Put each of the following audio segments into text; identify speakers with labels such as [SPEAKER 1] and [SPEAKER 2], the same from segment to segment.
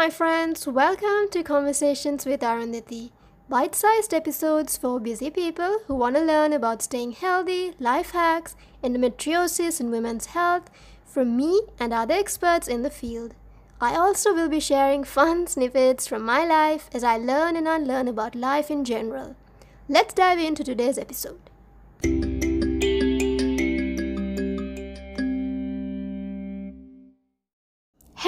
[SPEAKER 1] my friends. Welcome to Conversations with Arundhati. Bite sized episodes for busy people who want to learn about staying healthy, life hacks, endometriosis, and women's health from me and other experts in the field. I also will be sharing fun snippets from my life as I learn and unlearn about life in general. Let's dive into today's episode.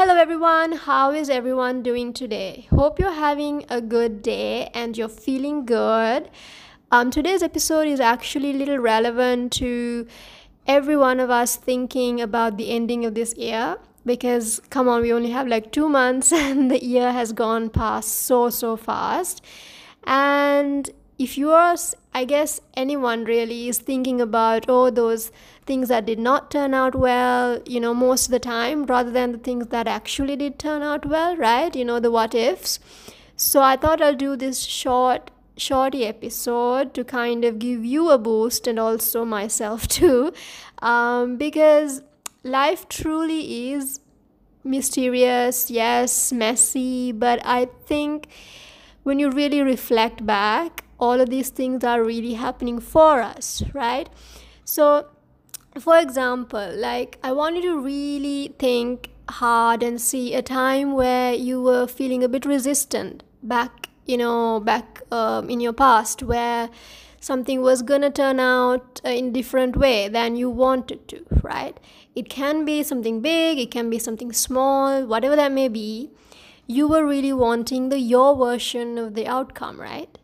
[SPEAKER 1] Hello everyone, how is everyone doing today? Hope you're having a good day and you're feeling good. Um, today's episode is actually a little relevant to every one of us thinking about the ending of this year because come on, we only have like two months and the year has gone past so so fast. And if yours, I guess anyone really is thinking about, oh, those things that did not turn out well, you know, most of the time, rather than the things that actually did turn out well, right? You know, the what ifs. So I thought I'll do this short, shorty episode to kind of give you a boost and also myself too, um, because life truly is mysterious, yes, messy, but I think when you really reflect back, all of these things are really happening for us, right? So, for example, like I want you to really think hard and see a time where you were feeling a bit resistant back, you know, back um, in your past where something was gonna turn out uh, in different way than you wanted to right it can be something big it can be something small whatever that may be you were really wanting the your version of the outcome right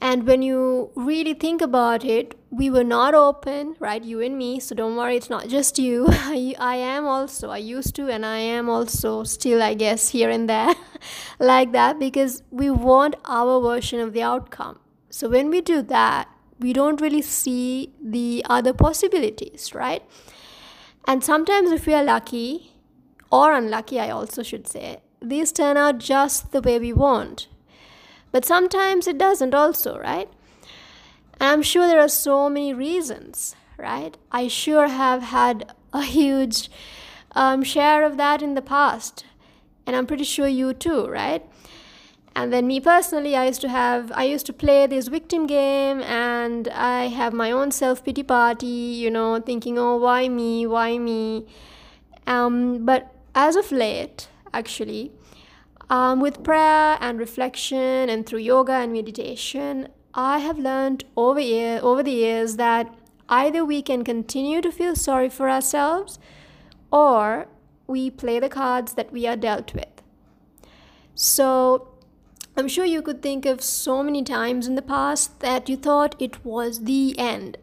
[SPEAKER 1] and when you really think about it, we were not open, right? You and me. So don't worry, it's not just you. I, I am also, I used to, and I am also still, I guess, here and there like that because we want our version of the outcome. So when we do that, we don't really see the other possibilities, right? And sometimes, if we are lucky or unlucky, I also should say, these turn out just the way we want but sometimes it doesn't, also, right? And I'm sure there are so many reasons, right? I sure have had a huge um, share of that in the past. And I'm pretty sure you too, right? And then me personally, I used to have, I used to play this victim game and I have my own self pity party, you know, thinking, oh, why me? Why me? Um, but as of late, actually, um, with prayer and reflection and through yoga and meditation, I have learned over, year, over the years that either we can continue to feel sorry for ourselves or we play the cards that we are dealt with. So, I'm sure you could think of so many times in the past that you thought it was the end.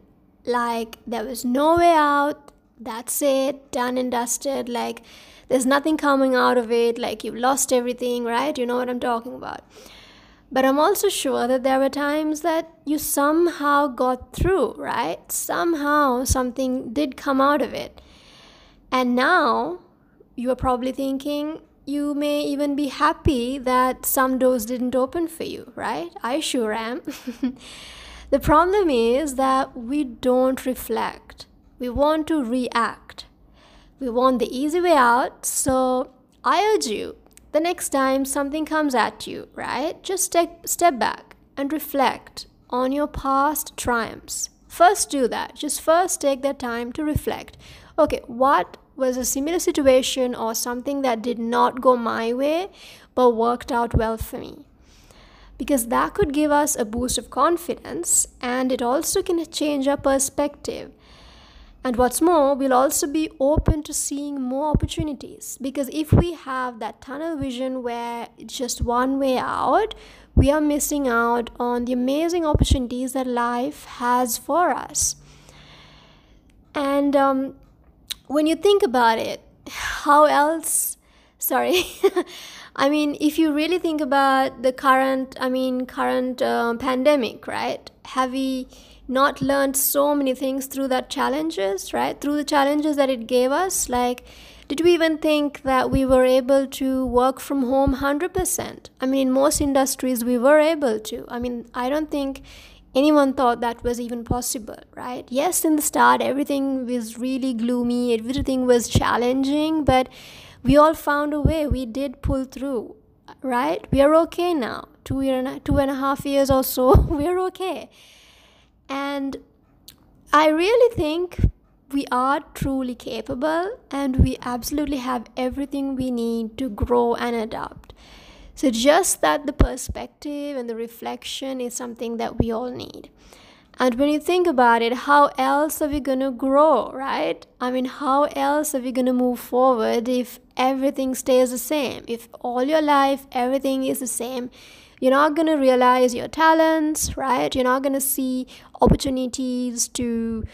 [SPEAKER 1] Like there was no way out, that's it, done and dusted. Like there's nothing coming out of it, like you've lost everything, right? You know what I'm talking about. But I'm also sure that there were times that you somehow got through, right? Somehow something did come out of it. And now you are probably thinking, you may even be happy that some doors didn't open for you, right? I sure am. the problem is that we don't reflect, we want to react we want the easy way out. So I urge you the next time something comes at you, right? Just take step back and reflect on your past triumphs. First do that. Just first take that time to reflect. Okay, what was a similar situation or something that did not go my way but worked out well for me? Because that could give us a boost of confidence and it also can change our perspective and what's more, we'll also be open to seeing more opportunities because if we have that tunnel vision where it's just one way out, we are missing out on the amazing opportunities that life has for us. And um, when you think about it, how else? Sorry. I mean, if you really think about the current, I mean, current uh, pandemic, right? Have we not learned so many things through that challenges right? Through the challenges that it gave us like did we even think that we were able to work from home 100% i mean in most industries we were able to. I mean i don't think anyone thought that was even possible right? Yes in the start everything was really gloomy everything was challenging but we all found a way. We did pull through right? We are okay now. Two year and two and a half years or so we're okay and i really think we are truly capable and we absolutely have everything we need to grow and adapt so just that the perspective and the reflection is something that we all need and when you think about it, how else are we going to grow, right? I mean, how else are we going to move forward if everything stays the same? If all your life, everything is the same, you're not going to realize your talents, right? You're not going to see opportunities to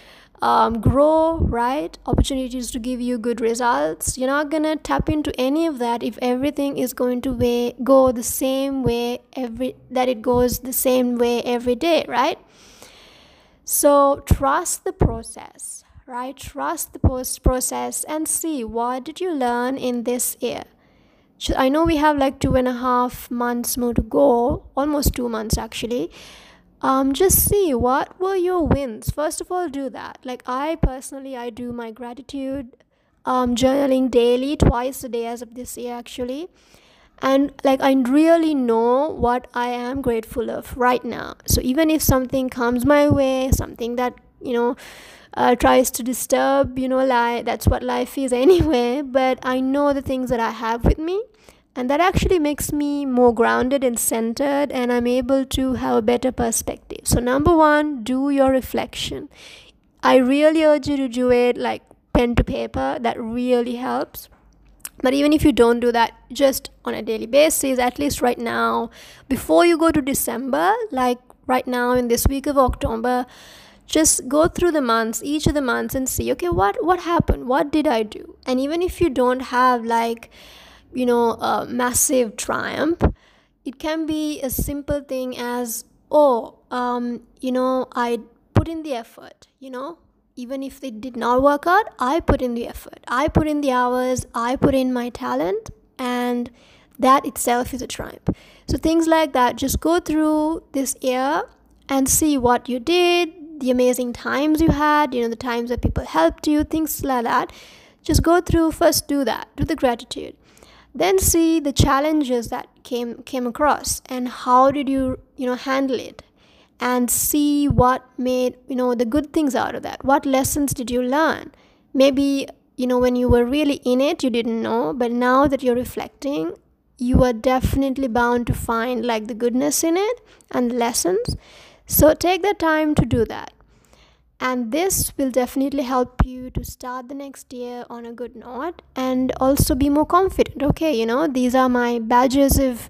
[SPEAKER 1] um, grow, right? Opportunities to give you good results. You're not going to tap into any of that if everything is going to way, go the same way every that it goes the same way every day, right? So trust the process, right? Trust the post process and see what did you learn in this year. I know we have like two and a half months more to go, almost two months actually. Um, just see what were your wins. First of all, do that. Like I personally, I do my gratitude um, journaling daily, twice a day as of this year actually and like i really know what i am grateful of right now so even if something comes my way something that you know uh, tries to disturb you know life that's what life is anyway. But i know the things that i have with me and that actually makes me more grounded and centered and i'm able to have a better perspective. So number one do your reflection. I really urge you to do it like pen to paper. That really helps. But even if you don't do that just on a daily basis at least right now before you go to december like right now in this week of october just go through the months each of the months and see okay what what happened what did i do and even if you don't have like you know a massive triumph it can be a simple thing as oh um you know i put in the effort you know even if it did not work out, I put in the effort. I put in the hours, I put in my talent, and that itself is a triumph. So, things like that, just go through this year and see what you did, the amazing times you had, you know, the times that people helped you, things like that. Just go through, first do that, do the gratitude. Then see the challenges that came came across and how did you, you know, handle it and see what made you know the good things out of that what lessons did you learn maybe you know when you were really in it you didn't know but now that you're reflecting you are definitely bound to find like the goodness in it and lessons so take the time to do that and this will definitely help you to start the next year on a good note and also be more confident okay you know these are my badges of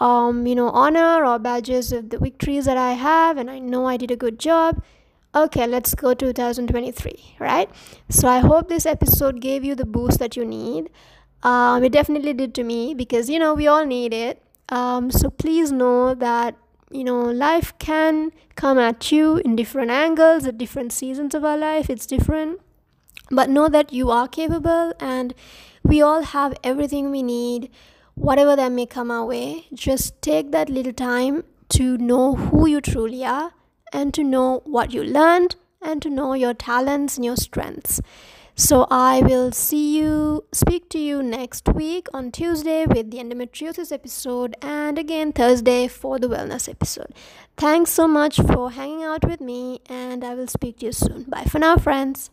[SPEAKER 1] um, you know, honor or badges of the victories that I have, and I know I did a good job. Okay, let's go to 2023, right? So I hope this episode gave you the boost that you need. Um, it definitely did to me because you know we all need it. Um, so please know that you know life can come at you in different angles at different seasons of our life. It's different, but know that you are capable and we all have everything we need whatever that may come our way, just take that little time to know who you truly are and to know what you learned and to know your talents and your strengths. So I will see you, speak to you next week on Tuesday with the endometriosis episode and again Thursday for the wellness episode. Thanks so much for hanging out with me and I will speak to you soon. Bye for now, friends.